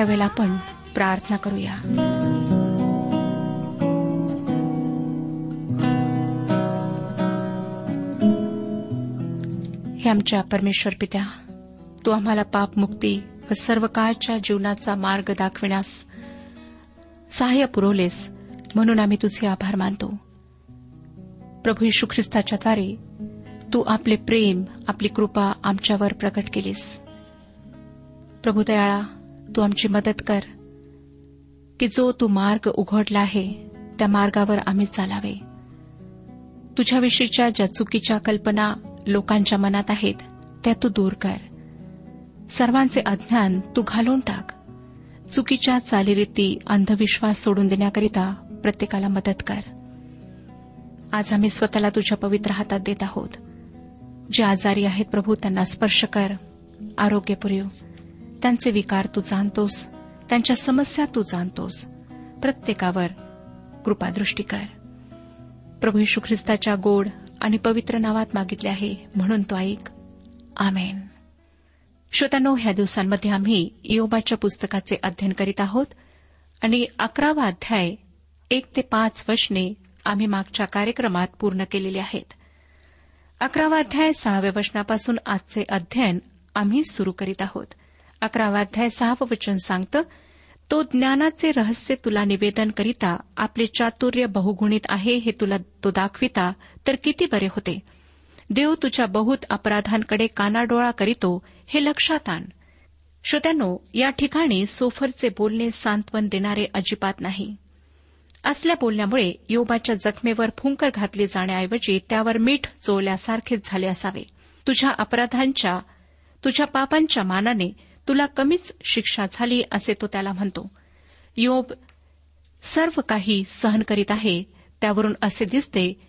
त्यावेळेला ह्यावेळेला आपण प्रार्थना करूया. हे आमच्या परमेश्वर पित्या तू आम्हाला पापमुक्ती व सर्व काळच्या जीवनाचा मार्ग दाखविण्यास सहाय्य पुरवलेस म्हणून आम्ही तुझे आभार मानतो. प्रभू यशू ख्रिस्ताच्याद्वारे तू आपले प्रेम आपली कृपा आमच्यावर प्रकट केलीस. प्रभू दयाळा तू आमची मदत कर. की जो तू मार्ग उघडला आहे त्या मार्गावर आम्ही चालावे. तुझ्याविषयीच्या ज्या चुकीच्या कल्पना लोकांच्या मनात आहेत त्या तू दूर कर. सर्वांचे अज्ञान तू घालून टाक. चुकीच्या चालीरीती अंधविश्वास सोडून देण्याकरिता प्रत्येकाला मदत कर. आज आम्ही स्वतःला तुझ्या पवित्र हातात देत आहोत. जे आजारी आहेत प्रभू त्यांना स्पर्श कर. आरोग्य पुरेव. त्यांचे विकार तू जाणतोस त्यांच्या समस्या तू जाणतोस. प्रत्येकावर कृपादृष्टी कर. प्रभू यशू ख्रिस्ताच्या गोड आणि पवित्र नावात मागितले आहे म्हणून तो ऐक. आमेन. श्रोत्यानो ह्या दिवसांमध्ये आम्ही योबाच्या पुस्तकाचे अध्ययन करीत आहोत आणि अकरावा अध्याय एक ते पाच वचने आम्ही मागच्या कार्यक्रमात पूर्ण केलेले आहेत. अकरावा अध्याय सहाव्या वचनापासून आजचे अध्ययन आम्ही सुरू करीत आहोत. अकरावाध्याय सहावं वचन सांगतं तो ज्ञानाचे रहस्य तुला निवेदन करिता आपले चातुर्य बहुगुणित आहे हे तुला तो दाखविता तर किती बरे होते. देव तुझ्या बहुत अपराधांकडे कानाडोळा करीतो हे लक्षात आण. श्रोत्यानो या ठिकाणी सोफरचे बोलणे सांत्वन देणारे अजिबात नाही. असल्या बोलण्यामुळे योबाच्या जखमेवर फुंकर घातले जाण्याऐवजी त्यावर मीठ चोळल्यासारखेच झाले असावे. तुझ्या अपराधांच्या तुझ्या पापांच्या मानाने तुला कमीच शिक्षा झाली असे तो त्याला म्हणतो. योब सर्व काही सहन करीत आहे त्यावरून असे दिसते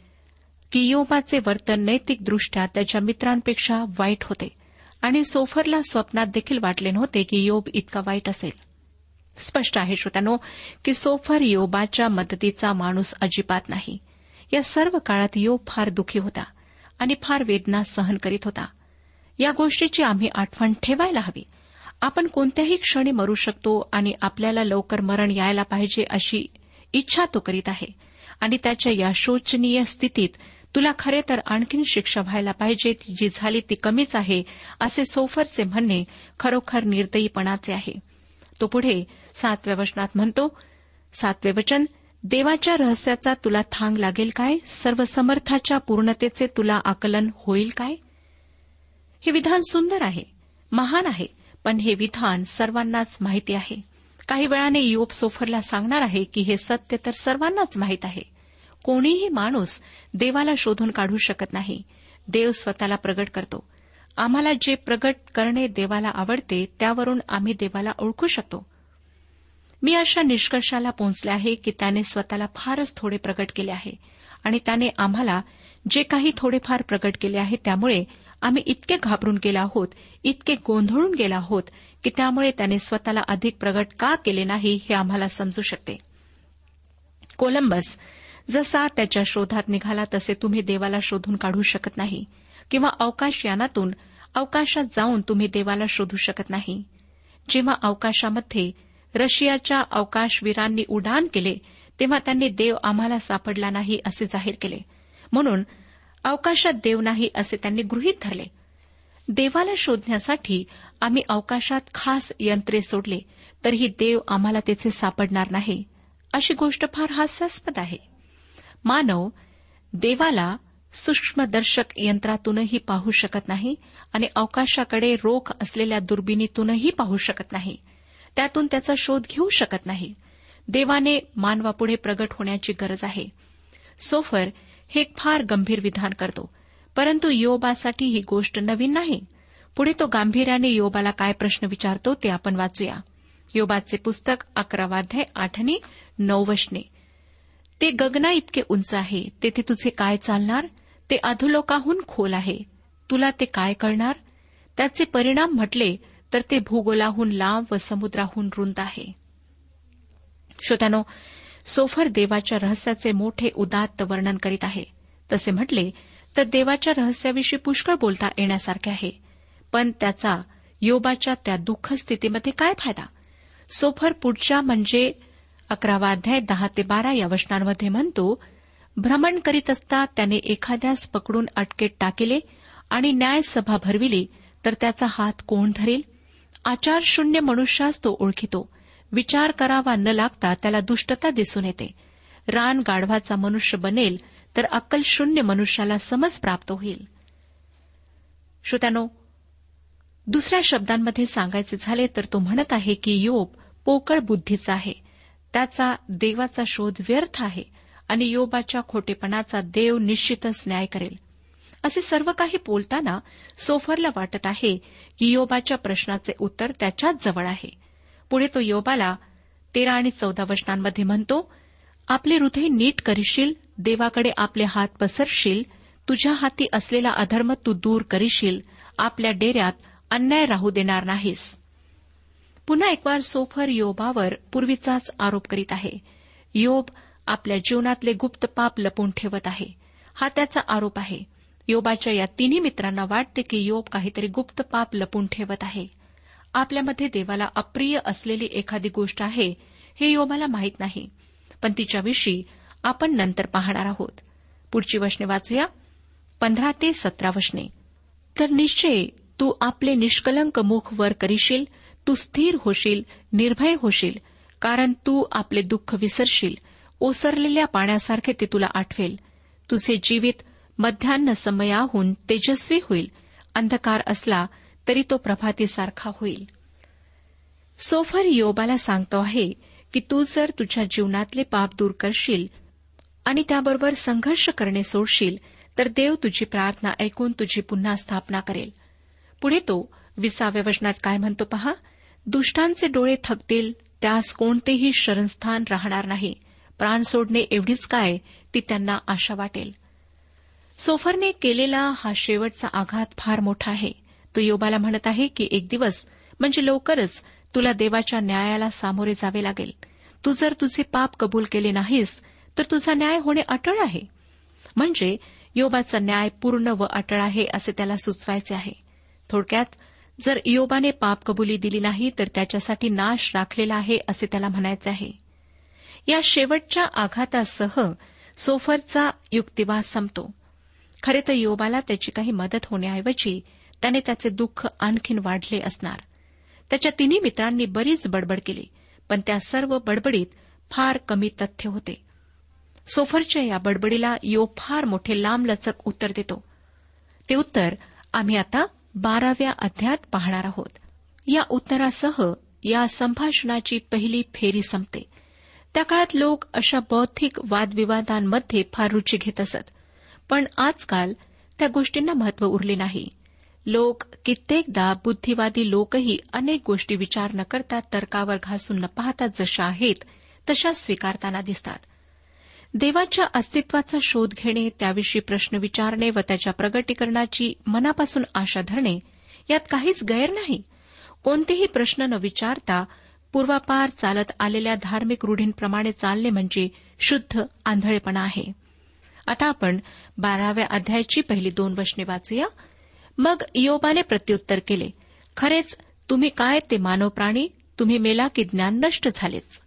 की योबाचे वर्तन नैतिकदृष्ट्या त्याच्या मित्रांपेक्षा वाईट होते आणि सोफरला स्वप्नात देखील वाटले नव्हते की योब इतका वाईट असेल. स्पष्ट आहे श्रोत्यानो की सोफर योबाच्या मदतीचा माणूस अजिबात नाही. या सर्व काळात योब फार दुखी होता आणि फार वेदना सहन करीत होता. या गोष्टीची आम्ही आठवण ठेवायला हवी. आपण कोणत्याही क्षणी मरू शकतो आणि आपल्याला लवकर मरण यायला पाहिजे अशी इच्छा तो करीत आहे. आणि त्याच्या या शोचनीय स्थितीत तुला खरे तर आणखीन शिक्षा व्हायला पाहिजे ती जी झाली ती कमीच आहे असे सोफरचे म्हणणे खरोखर निर्दयीपणाचे आहे. तो पुढे सातव्या वचनात म्हणतो सातवे वचन देवाच्या रहस्याचा तुला थांग लागेल काय? सर्व समर्थाच्या पूर्णतेचे तुला आकलन होईल काय? हे विधान सुंदर आहे महान आहे. पण हे विधान सर्वांनाच माहिती आहे. काही वेळाने योप सोफरला सांगणार आहे की हे सत्य तर सर्वांनाच माहीत आहे. कोणीही माणूस देवाला शोधून काढू शकत नाही. देव स्वतःला प्रगट करतो. आम्हाला जे प्रगट करणे देवाला आवडते त्यावरून आम्ही देवाला ओळखू शकतो. मी अशा निष्कर्षाला पोहोचले आहे की त्याने स्वतःला फारच थोडे प्रकट केले आहे. आणि त्याने आम्हाला जे काही थोडेफार प्रकट केले आहे त्यामुळे आम्ही इतके घाबरून गेलो आहोत इतके गोंधळून गेलो आहोत की त्यामुळे त्याने स्वतःला अधिक प्रगट का केले नाही हे आम्हाला समजू शकते. कोलंबस जसा त्याच्या शोधात निघाला तसे तुम्ही देवाला शोधून काढू शकत नाही किंवा अवकाशयानातून अवकाशात जाऊन तुम्ही देवाला शोधू शकत नाही. जेव्हा अवकाशामध्ये रशियाच्या अवकाशवीरांनी उड्डाण केले तेव्हा त्यांनी देव आम्हाला सापडला नाही असे जाहीर केले. म्हणून अवकाशात देव नाही असे त्यांनी गृहीत धरले. देवाला शोधण्यासाठी आम्ही अवकाशात खास यंत्रे सोडले तरीही देव आम्हाला तेथे सापडणार नाही. अशी गोष्ट फार हास्यास्पद आहे. मानव देवाला सूक्ष्मदर्शक यंत्रातूनही पाहू शकत नाही आणि अवकाशाकडे रोख असलेल्या दुर्बिणीतूनही पाहू शकत नाही. त्यातून त्याचा शोध घेऊ शकत नाही. देवाने मानवापुढे प्रगट होण्याची गरज आहे. सोफर हे एक फार गंभीर विधान करतो परंतु योबासाठी ही गोष्ट नवीन नाही. पुढे तो गांभीर्याने योबाला काय प्रश्न विचारतो ते आपण वाचूया. योबाचे पुस्तक अकरावाध्याय आठने नववशने नऊ ते गगना इतके उंच आहे तेथे तुझे काय चालणार? ते अधोलोकाहून खोल आहे. तुला ते काय कळणार? त्याचे परिणाम म्हटले तर ते भूगोलाहून लांब व समुद्राहून रुंद आहे. श्रोत्यानो सोफर देवाच्या रहस्याचे मोठे उदात्त वर्णन करीत आहे. तसे म्हटले तर देवाच्या रहस्याविषयी पुष्कळ बोलता येण्यासारखे आहे. पण त्याचा योबाच्या त्या दुःख स्थितीमध्ये काय फायदा? सोफर पुढच्या म्हणजे अकरावा अध्याय दहा ते बारा या वचनांमध्ये म्हणतो भ्रमण करीत असता त्याने एखाद्यास पकडून अटकेत टाकिले आणि न्यायसभा भरविली तर त्याचा हात कोण धरेल? आचारशून्य मनुष्यास तो ओळखितो. विचार करावा न लागता त्याला दुष्टता दिसून येते. रान गाढवाचा मनुष्य बनेल तर अक्कल शून्य मनुष्याला समज प्राप्त होईल. श्रोत्यानो दुसऱ्या शब्दांमध्ये सांगायचे झाले तर तो म्हणत आहे की योब पोकळ बुद्धीचा आहे. त्याचा देवाचा शोध व्यर्थ आहे आणि योबाच्या खोटेपणाचा देव निश्चितच न्याय करेल. असे सर्व काही बोलताना सोफरला वाटत आहे की योबाच्या प्रश्नाचे उत्तर त्याच्याच जवळ आहे. पुढे तो योबाला तेरा आणि चौदा वचनांमध्ये म्हणतो आपले हृदय नीट करशील देवाकडे आपले हात पसरशील तुझ्या हाती असलेला अधर्म तू दूर करशील आपल्या डेऱ्यात अन्याय राहू देणार नाहीस. पुन्हा एकवार सोफर योबावर पूर्वीचाच आरोप करीत आहे. योब आपल्या जीवनातले गुप्त पाप लपून ठेवत आहे. हा त्याचा आरोप आहे. योबाच्या या तिन्ही मित्रांना वाटते की योब काहीतरी गुप्त पाप लपून ठेवत आहे. आपल्यामध्ये देवाला अप्रिय असलेली एखादी गोष्ट आहे हे योबाला माहीत नाही. पण तिच्याविषयी आपण नंतर पाहणार आहोत. पुढची वचने वाचूया. पंधरा ते सतरा वचने तर निश्चय तू आपले निष्कलंक मुख वर करीशील तू स्थिर होशील निर्भय होशील कारण तू आपले दुःख विसरशील ओसरलेल्या पाण्यासारखे ते तुला आठवेल. तुझे जीवित मध्यान्ह समयाहून तेजस्वी होईल. अंधकार असला तरी तो प्रभातीसारखा होईल. सोफर योबाला सांगतो आहे की तू जर तुझ्या जीवनातले पाप दूर करशील आणि त्याबरोबर संघर्ष करणे सोडशील तर देव तुझी प्रार्थना ऐकून तुझी पुन्हा स्थापना करेल. पुढे तो विसाव्या वचनात काय म्हणतो पहा? दुष्टांचे डोळे थकतील त्यास कोणतेही शरणस्थान राहणार नाही. प्राण सोडणे एवढीच काय ती त्यांना आशा वाटेल. सोफरने केलेला हा शेवटचा आघात फार मोठा आहे. तो योबाला म्हणत आहे की एक दिवस म्हणजे लवकरच तुला देवाच्या न्यायाला सामोरे जावे लागेल. तू जर तुझे पाप कबूल केले नाहीस तर तुझा न्याय होणे अटळ आहे. म्हणजे योबाचा न्याय पूर्ण व अटळ आहे असे त्याला सुचवायचे आहे. थोडक्यात जर योबाने पाप कबुली दिली नाही तर त्याच्यासाठी नाश राखलेला आहे असे त्याला म्हणायचे आहे. या शेवटच्या आघातासह सोफरचा युक्तिवाद संपतो. खरे तर योबाला त्याची काही मदत होण्याऐवजी त्याने त्याचे दुःख आणखीन वाढले असणार. त्याच्या तिन्ही मित्रांनी बरीच बडबड केली पण त्या सर्व बडबडीत फार कमी तथ्य होते. सोफरच्या या बडबडीला यो फार मोठे लांबलचक उत्तर देतो. ते उत्तर आम्ही आता बाराव्या अध्यात पाहणार आहोत. या उत्तरासह या संभाषणाची पहिली फेरी संपते. त्या काळात लोक अशा बौद्धिक वादविवादांमध्ये फार रुची घेत असत. पण आजकाल त्या गोष्टींना महत्त्व उरले नाही. लोक कित्येकदा बुद्धिवादी लोकही अनेक गोष्टी विचार न करता तर्कावर घासून न पाहता जशा आहेत तशा स्वीकारताना दिसतात. देवाच्या अस्तित्वाचा शोध घेणे त्याविषयी प्रश्न विचारणे व त्याच्या प्रगटीकरणाची मनापासून आशा धरणे यात काहीच गैर नाही. कोणतेही प्रश्न न विचारता पूर्वापार चालत आलेल्या धार्मिक रूढींप्रमाणे चालणे म्हणजे शुद्ध आंधळेपणा आहे. आता आपण बाराव्या अध्यायाची पहिली दोन वचने वाचूया. मग योबाने प्रत्युत्तर केले खरेच तुम्ही काय ते मानव प्राणी? तुम्ही मेला की ज्ञान नष्ट झालेच.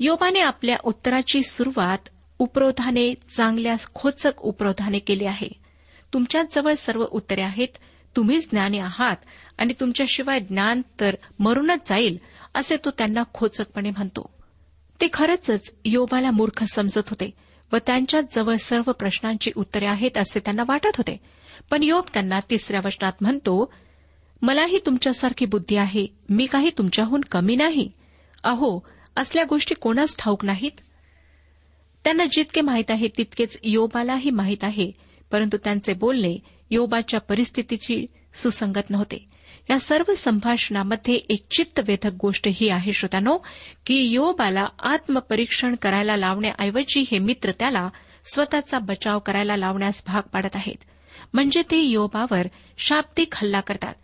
योबाने आपल्या उत्तराची सुरुवात उपरोधाने चांगल्या खोचक उपरोधाने केली आहे. तुमच्याजवळ सर्व उत्तरे आहेत तुम्हीच ज्ञानी आहात आणि तुमच्याशिवाय ज्ञान तर मरूनच जाईल असे तो त्यांना खोचकपणे म्हणतो. ते खरंच योबाला मूर्ख समजत होते. व त्यांच्याच जवळ सर्व प्रश्नांची उत्तरे आहेत असे त्यांना वाटत होते. पण योब त्यांना तिसऱ्या वचनात म्हणतो मलाही तुमच्यासारखी बुद्धी आहे. मी काही तुमच्याहून कमी नाही. अहो असल्या गोष्टी कोणाच ठाऊक नाहीत? त्यांना जितके माहीत आहे तितकेच योबालाही माहीत आहे. परंतु त्यांचे बोलणे योबाच्या परिस्थितीची सुसंगत नव्हते. या सर्व संभाषणामध्ये एक चित्तवेधक गोष्ट ही आहे श्रोत्यानो की योबाला आत्मपरीक्षण करायला लावण्याऐवजी हे मित्र त्याला स्वतःचा बचाव करायला लावण्यास भाग पाडत आहेत. म्हणजे ते योबावर शाब्दिक हल्ला करतात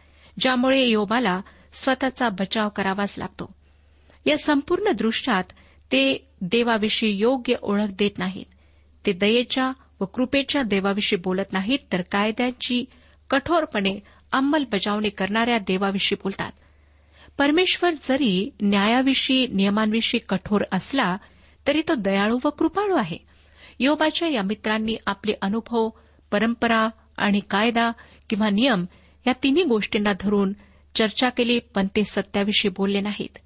ज्यामुळे योबाला स्वतःचा बचाव करावाच लागतो. या संपूर्ण दृश्यात ते देवाविषयी योग्य ओळख देत नाहीत. ते दयेच्या व कृपेच्या देवाविषयी बोलत नाहीत तर कायद्याची कठोरपणे अंमलबजावणी करणाऱ्या देवाविषयी बोलतात. परमेश्वर जरी न्यायाविषयी नियमांविषयी कठोर असला तरी तो दयाळू व कृपाळू आहे. योबाच्या या मित्रांनी आपले अनुभव परंपरा आणि कायदा किंवा नियम या तिन्ही गोष्टींना धरून चर्चा केली पण ते सत्याविषयी बोलले नाहीत.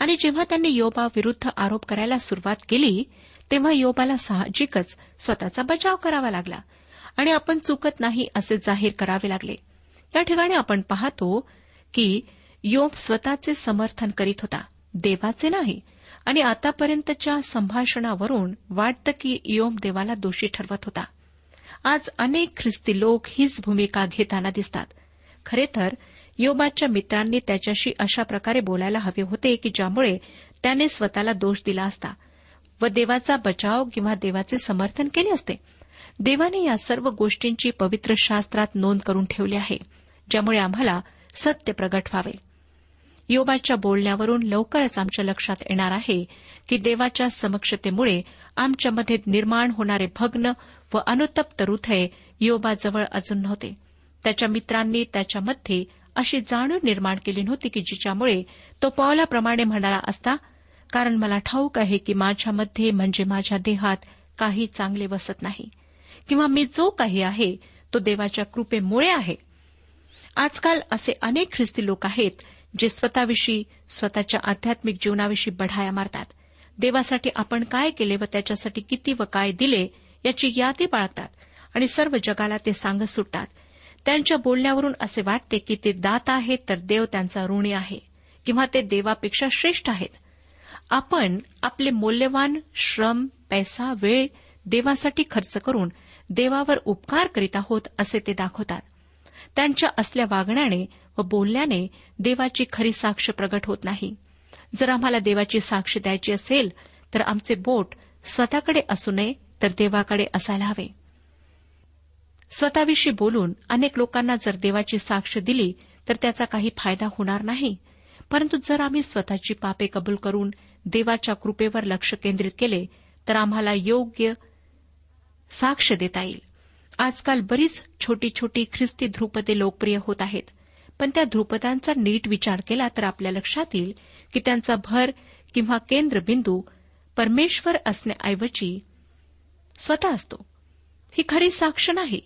आणि जेव्हा त्यांनी योबाविरुद्ध आरोप करायला सुरुवात केली तेव्हा योबाला साहजिकच स्वतःचा बचाव करावा लागला. आणि आपण चुकत नाही असे जाहीर करावे लागले. या ठिकाणी आपण पाहतो की योब स्वतःचे समर्थन करीत होता. देवाचे नाही. आणि आतापर्यंतच्या संभाषणावरून वाटतं की योम देवाला दोषी ठरवत होता. आज अनेक ख्रिस्ती लोक हीच भूमिका घेताना दिसतात. खरे तर योबाच्या मित्रांनी त्याच्याशी अशा प्रकारे बोलायला हवे होते की ज्यामुळे त्याने स्वतःला दोष दिला असता व देवाचा बचाव किंवा देवाचे समर्थन केले असते. देवाने या सर्व गोष्टींची पवित्र शास्त्रात नोंद करून ठेवली आहे. ज्यामुळे आम्हाला सत्य प्रगट व्हावे. योबाच्या बोलण्यावरून लवकरच आमच्या लक्षात येणार आहे की देवाच्या समक्षतेमुळे आमच्यामध्ये निर्माण होणारे भग्न व अनुतप्त हृदय योबाजवळ अजून नव्हते. त्याच्या मित्रांनी त्याच्यामध्ये अशी जाणीव निर्माण केली नव्हती की जिच्यामुळे तो पावलाप्रमाणे म्हणाला असता कारण मला ठाऊक आहे की माझ्यामध्ये म्हणजे माझ्या देहात काही चांगले वसत नाही. किंवा मी जो काही आहे तो देवाच्या कृपेमुळे आहे. आजकाल असे अनेक ख्रिस्ती लोक आहेत जे स्वतःविषयी स्वतःच्या आध्यात्मिक जीवनाविषयी बढाया मारतात. देवासाठी आपण काय केले व त्याच्यासाठी किती व काय दिले याची यादी बाळगतात आणि सर्व जगाला ते सांगत सुटतात. त्यांच्या बोलण्यावरून असे वाटते की ते दात आहेत तर देव त्यांचा ऋणी आहे किंवा ते देवापेक्षा श्रेष्ठ आहेत. आपण आपले मौल्यवान श्रम पैसा वेळ देवासाठी खर्च करून देवावर उपकार करीत आहोत असे ते दाखवतात. त्यांच्या असल्या वागण्याने व बोलण्याने देवाची खरी साक्ष प्रगट होत नाही. जर आम्हाला देवाची साक्ष द्यायची असेल तर आमचे बोट स्वतःकडे असू नये तर देवाकडे असायला हवे. स्वतःविषयी बोलून अनेक लोकांना जर देवाची साक्ष दिली तर त्याचा काही फायदा होणार नाही. परंतु जर आम्ही स्वतःची पापे कबूल करून देवाच्या कृपेवर लक्ष केंद्रित केले तर आम्हाला योग्य साक्ष देता येईल. आजकाल बरीच छोटी छोटी ख्रिस्ती ध्रुपदे लोकप्रिय होत आहेत. पण त्या ध्रुपदांचा नीट विचार केला तर आपल्या लक्षात येईल की त्यांचा भर किंवा केंद्रबिंदू परमेश्वर असण्याऐवजी स्वतः असतो. ही खरी साक्ष नाही.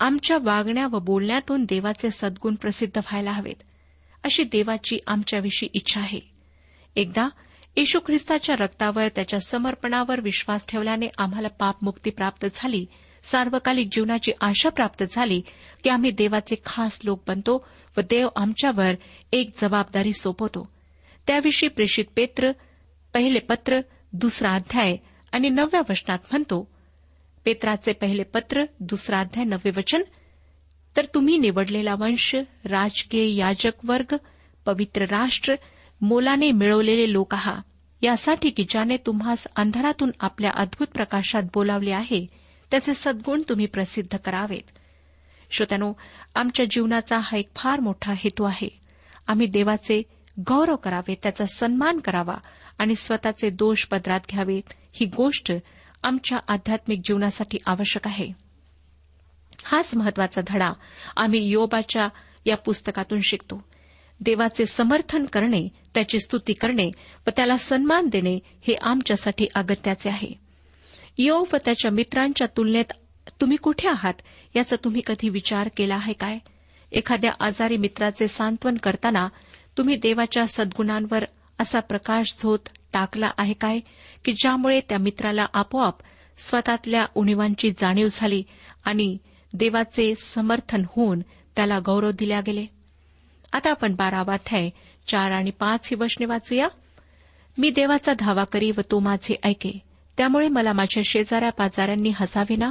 आमच्या वागण्या व बोलण्यातून देवाचे सद्गुण प्रसिद्ध व्हायला हवेत. अशी देवाची आमच्याविषयी इच्छा आहे. एकदा येशू ख्रिस्ताच्या रक्तावर त्याच्या समर्पणावर विश्वास ठेवल्याने आम्हाला पापमुक्ती प्राप्त झाली. सार्वकालिक जीवनाची आशा प्राप्त झाली की आम्ही देवाचे खास लोक बनतो व देव आमच्यावर एक जबाबदारी सोपवतो. त्याविषयी प्रेषित पेत्र पहिले पत्र दुसरा अध्याय आणि नवव्या वचनात म्हणतो पेत्राचे पहिले पत्र दुसरा अध्याय नववे वचन तर तुम्ही निवडलेला वंश राजकीय याजक वर्ग पवित्र राष्ट्र मोलाने मिळवलेले लोक आहात यासाठी की ज्याने तुम्हास अंधारातून आपल्या अद्भुत प्रकाशात बोलावले आहे त्याचे सद्गुण तुम्ही प्रसिद्ध करावेत. श्रोत्यानो आमच्या जीवनाचा हा एक फार मोठा हेतू आहे. आम्ही देवाचे गौरव करावे त्याचा सन्मान करावा आणि स्वतःचे दोष पदरात घ्यावेत ही गोष्ट आमच्या आध्यात्मिक जीवनासाठी आवश्यक आहे. हाच महत्त्वाचा धडा आम्ही योबाच्या या पुस्तकातून शिकतो. देवाचे समर्थन करणे त्याची स्तुती करणे व त्याला सन्मान देणे हे आमच्यासाठी अगत्याचे आहे. योग व त्याच्या मित्रांच्या तुलनेत तुम्ही कुठे आहात याचा तुम्ही कधी विचार केला आहे काय? एखाद्या आजारी मित्राचे सांत्वन करताना तुम्ही देवाच्या सद्गुणांवर असा प्रकाश झोत टाकला आहे काय? की ज्यामुळे त्या मित्राला आपोआप स्वतःतल्या उणीवांची जाणीव झाली आणि देवाचे समर्थन होऊन त्याला गौरव दिल्या गेले? आता आपण बारावाध्याय चार आणि पाच ही वचने वाचूया. मी देवाचा धावा करी व तो माझे ऐके. त्यामुळे मला माझ्या शेजाऱ्या पाजाऱ्यांनी हसाविना.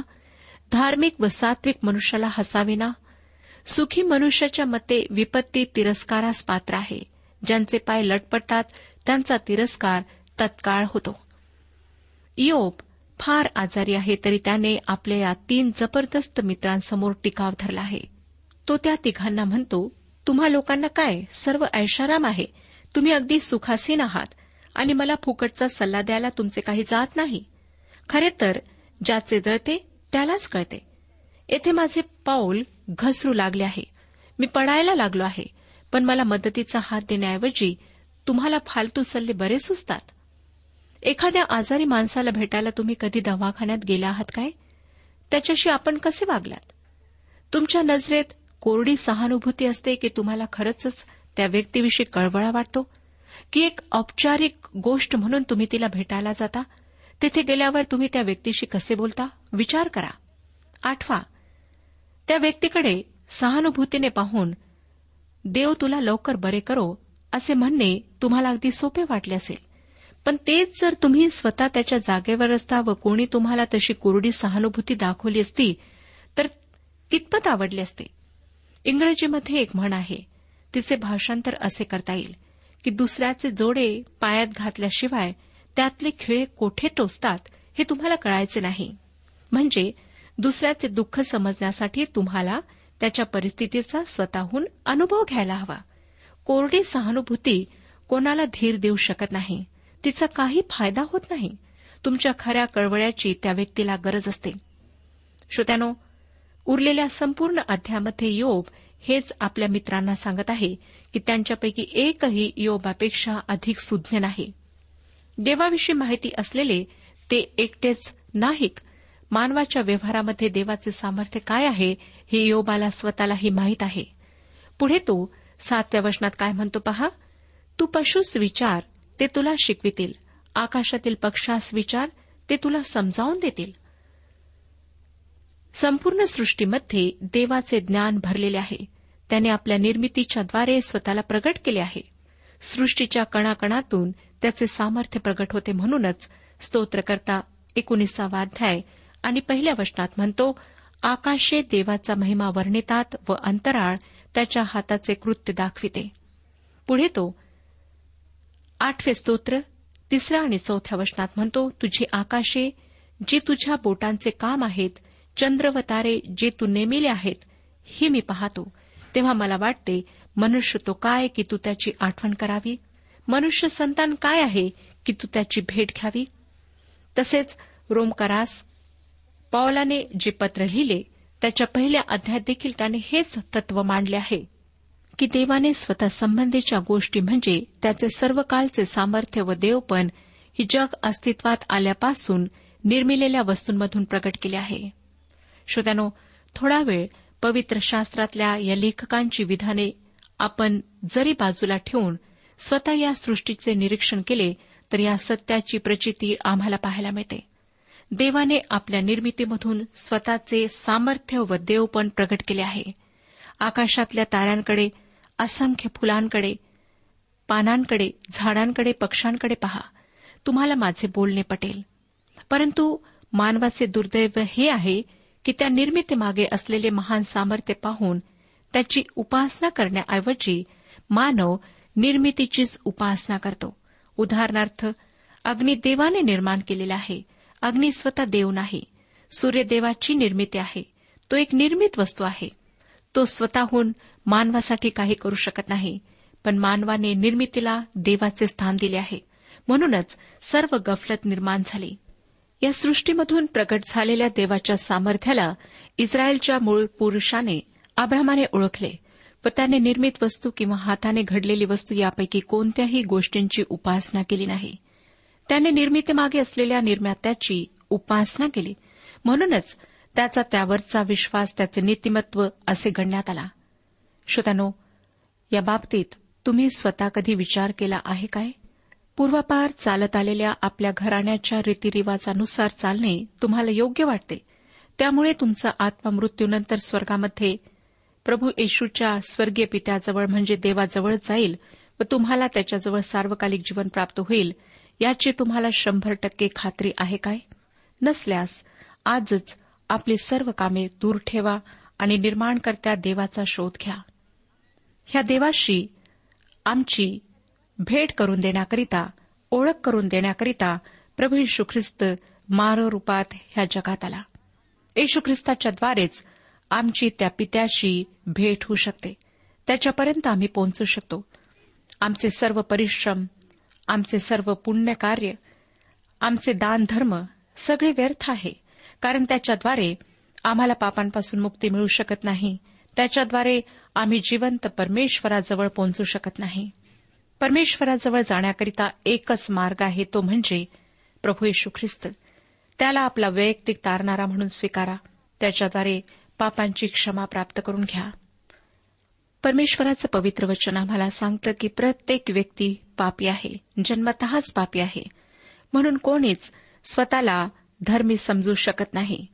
धार्मिक व सात्विक मनुष्याला हसाविना. सुखी मनुष्याच्या मते विपत्ती तिरस्कारास पात्र आहे. ज्यांचे पाय लटपटतात त्यांचा तिरस्कार तत्काळ होतो. योप फार आजारी आहे तरी त्याने आपल्या या तीन जबरदस्त मित्रांसमोर टिकाव धरला आहे. तो त्या तिघांना म्हणतो तुम्हा लोकांना काय? सर्व ऐशाराम आहे. तुम्ही अगदी सुखासीन आहात. आणि मला फुकटचा सल्ला द्यायला तुमचे काही जात नाही. खरे तर ज्याचे जळते त्यालाच कळते. येथे माझे पाऊल घसरू लागले आहे. मी पडायला लागलो आहे. पण मला मदतीचा हात देण्याऐवजी तुम्हाला फालतू सल्ले बरे सुचतात. एखाद्या आजारी माणसाला भेटायला तुम्ही कधी दवाखान्यात गेला आहात काय? त्याच्याशी आपण कसे वागलात? तुमच्या नजरेत कोरडी सहानुभूती असते की तुम्हाला खरंच त्या व्यक्तीविषयी कळवळा वाटतो? की एक औपचारिक गोष्ट म्हणून तुम्ही तिला भेटायला जाता? तिथे गेल्यावर तुम्ही त्या व्यक्तीशी कसे बोलता? विचार करा. आठवा त्या व्यक्तीकडे सहानुभूतीने पाहून देव तुला लवकर बरे करो असे म्हणणे तुम्हाला अगदी सोपे वाटले असेल. पण तेच जर तुम्ही स्वतः त्याच्या जागेवर असता व कोणी तुम्हाला तशी कोरडी सहानुभूती दाखवली असती तर कितपत आवडली असते? इंग्रजीमध्ये एक म्हण आहे तिचे भाषांतर असे करता येईल की दुसऱ्याचे जोडे पायात घातल्याशिवाय त्यातले खिळे कोठे टोचतात हे तुम्हाला कळायचे नाही. म्हणजे दुसऱ्याचे दुःख समजण्यासाठी तुम्हाला त्याच्या परिस्थितीचा स्वतःहून अनुभव घ्यायला हवा. कोरडी सहानुभूती कोणाला धीर देऊ शकत नाही तिचा काही फायदा होत नाही. तुमच्या खऱ्या कळवळ्याची त्या व्यक्तीला गरज असते. श्रोत्यानो उरलेल्या संपूर्ण अध्यामध्ये योब हेच आपल्या मित्रांना सांगत आहे की त्यांच्यापैकी एकही योबापेक्षा अधिक सुज्ञ नाही. देवाविषयी माहिती असलेले ते एकटेच नाहीत. मानवाच्या व्यवहारामध्ये देवाचे सामर्थ्य काय आहे हे योबाला स्वतःलाही माहीत आहे. पुढे तो सातव्या वचनात काय म्हणतो पहा? तू पशुस विचार ते तुला शिकवितील. आकाशातील पक्षास विचार ते तुला समजावून देतील. संपूर्ण सृष्टीमध्ये देवाचे ज्ञान भरलेले आहे. त्याने आपल्या निर्मितीच्याद्वारे स्वतःला प्रगट केले आहे. सृष्टीच्या कणाकणातून त्याचे सामर्थ्य प्रगट होते म्हणूनच स्तोत्रकर्ता एकोणीसावा अध्याय आणि पहिल्या वचनात म्हणतो आकाशे देवाचा महिमा वर्णितात व अंतराळ त्याच्या हाताचे कृत्य दाखविते. पुढे तो आठवे स्तोत्र तिसऱ्या आणि चौथ्या वचनात म्हणतो तुझी आकाशे जी तुझ्या बोटांचे काम आहेत चंद्र व तारे जे तू नेमिले आहेत हे मी पाहतो. तेव्हा मला वाटते मनुष्य तो काय की तू त्याची आठवण करावी? मनुष्य संतान काय आहे की तू त्याची भेट घ्यावी? तसेच रोमकारास पौलाने जे पत्र लिहिले त्याच्या पहिल्या अध्यायात देखील त्याने हेच तत्व मांडले आहे की देवाने स्वतः संबंधीच्या गोष्टी म्हणजे त्याचे सर्वकालचे सामर्थ्य व देवपण ही जग अस्तित्वात आल्यापासून निर्मिलेल्या वस्तूंमधून प्रकट केले आहे. श्रोत्यानो थोडा वेळ पवित्र शास्त्रातल्या या लेखकांची विधाने आपण जरी बाजूला ठेवून स्वतः या सृष्टीचे निरीक्षण केले तर या सत्याची प्रचिती आम्हाला पाहायला मिळते. देवाने आपल्या निर्मितीमधून स्वतःचे सामर्थ्य व देवपण प्रगट केले आहे. आकाशातल्या ताऱ्यांकडे असंख्य फुलांकडे पानांकडे झाडांकडे पक्ष्यांकडे पहा. तुम्हाला माझे बोलणे पटेल. परंतु मानवाचे दुर्दैव हे आहे की त्या निर्मितीमागे असलेले महान सामर्थ्य पाहून त्याची उपासना करण्याऐवजी मानव निर्मितीचीच उपासना करतो. उदाहरणार्थ अग्नी देवाने निर्माण केलेला आहे. अग्नी स्वतः देव नाही. सूर्यदेवाची निर्मिती आहे. तो एक निर्मित वस्तू आहे. तो स्वतःहून मानवासाठी काही करू शकत नाही पण मानवाने निर्मितीला देवाचे स्थान दिले आहे. म्हणूनच सर्व गफलत निर्माण झाली. या सृष्टीमधून प्रकट झालेल्या देवाच्या सामर्थ्याला इस्रायलच्या मूळ पुरुषाने आब्रामाने ओळखले. व त्याने निर्मित वस्तू किंवा हाताने घडलेली वस्तू यापैकी कोणत्याही गोष्टींची उपासना केली नाही. त्याने निर्मितीमागे असलेल्या निर्मात्याची उपासना केली. म्हणूनच त्याचा त्यावरचा विश्वास त्याचे नीतिमत्व असे गणण्यात आला. श्रोत्यानो या बाबतीत तुम्ही स्वतः कधी विचार केला आहे काय? पूर्वापार चालत आलेल्या आपल्या घराण्याच्या रीतिरिवाजानुसार चालणे तुम्हाला योग्य वाटते. त्यामुळे तुमचा आत्मा मृत्यूनंतर स्वर्गामध्ये प्रभू येशूच्या स्वर्गीय पित्याजवळ म्हणजे देवाजवळ जाईल व तुम्हाला त्याच्याजवळ सार्वकालिक जीवन प्राप्त होईल याची तुम्हाला शंभर टक्के खात्री आहे काय? नसल्यास आजच आपली सर्व कामे दूर ठेवा आणि निर्माणकर्त्या देवाचा शोध घ्या. ह्या देवाशी आमची भेट करून देण्याकरिता ओळख करून देण्याकरिता प्रभू येशू ख्रिस्त रूपात ह्या जगात आला. येशू ख्रिस्ताच्याद्वारेच आमची त्या पित्याशी भेट होऊ शकते. त्याच्यापर्यंत आम्ही पोहोचू शकतो. आमचे सर्व परिश्रम आमचे सर्व पुण्यकार्य आमचे दानधर्म सगळे व्यर्थ आहे. कारण त्याच्याद्वारे आम्हाला पापांपासून मुक्ती मिळू शकत नाही. त्याच्याद्वारे आम्ही जिवंत परमेश्वराजवळ पोहोचू शकत नाही. परमेश्वराजवळ जाण्याकरिता एकच मार्ग आहे तो म्हणजे प्रभू येशू ख्रिस्त. त्याला आपला वैयक्तिक तारणारा म्हणून स्वीकारा. त्याच्याद्वारे पापांची क्षमा प्राप्त करून घ्या. परमेश्वराचं पवित्र वचन आम्हाला सांगतं की प्रत्येक व्यक्ती पापी आहे जन्मतःच पापी आहे. म्हणून कोणीच स्वतःला धर्मी समजू शकत नाही.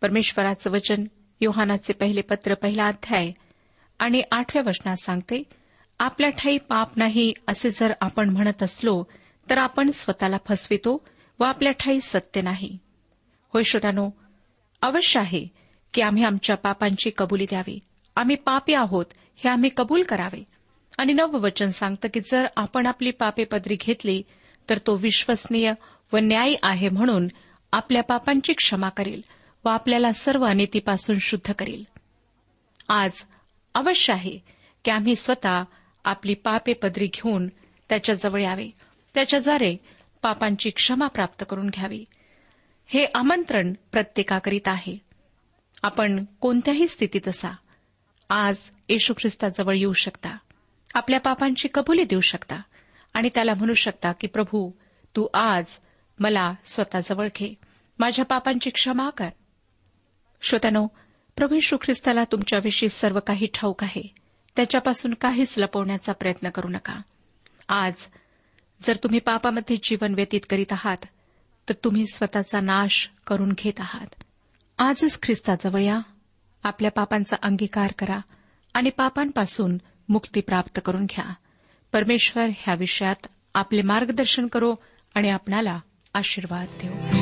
परमेश्वराचं वचन योहानाचे पहिले पत्र पहिला अध्याय आणि आठव्या वचनात सांगते आपल्या ठाई पाप नाही असे जर आपण म्हणत असलो तर आपण स्वतःला फसवितो व आपल्या ठाई सत्य नाही. होय श्रोत्यानो अवश्य आहे की आम्ही आमच्या पापांची कबुली द्यावी. आम्ही पापी आहोत हे आम्ही कबूल करावे. आणि नववचन सांगतं की जर आपण आपली पापे पदरी घेतली तर तो विश्वसनीय व न्यायी आहे म्हणून आपल्या पापांची क्षमा करेल व आपल्याला सर्व अनितीपासून शुद्ध करेल. आज अवश्य आहे की आम्ही स्वतः आपली पापे पदरी घेऊन त्याच्याजवळ यावे. त्याच्याद्वारे पापांची क्षमा प्राप्त करून घ्यावी. हे आमंत्रण प्रत्येकाकरीत आहे. आपण कोणत्याही स्थितीत असा. आज येशू ख्रिस्ताजवळ येऊ शकता. आपल्या पापांची कबुली देऊ शकता. आणि त्याला म्हणू शकता की प्रभू तू आज मला स्वतःजवळ घे. माझ्या पापांची क्षमा कर. श्रोत्यानो प्रभू यशू ख्रिस्ताला तुमच्याविषयी सर्व काही ठाऊक आहे. त्याच्यापासून काहीच लपवण्याचा प्रयत्न करू नका. आज जर तुम्ही पापामध्ये जीवन व्यतीत करीत आहात तर तुम्ही स्वतःचा नाश करून घेत आहात. आजच ख्रिस्ताजवळ या. आपल्या पापांचा अंगीकार करा आणि पापांपासून मुक्ती प्राप्त करून घ्या. परमेश्वर ह्या विषयात आपले मार्गदर्शन करो आणि आपणाला आशीर्वाद देऊ.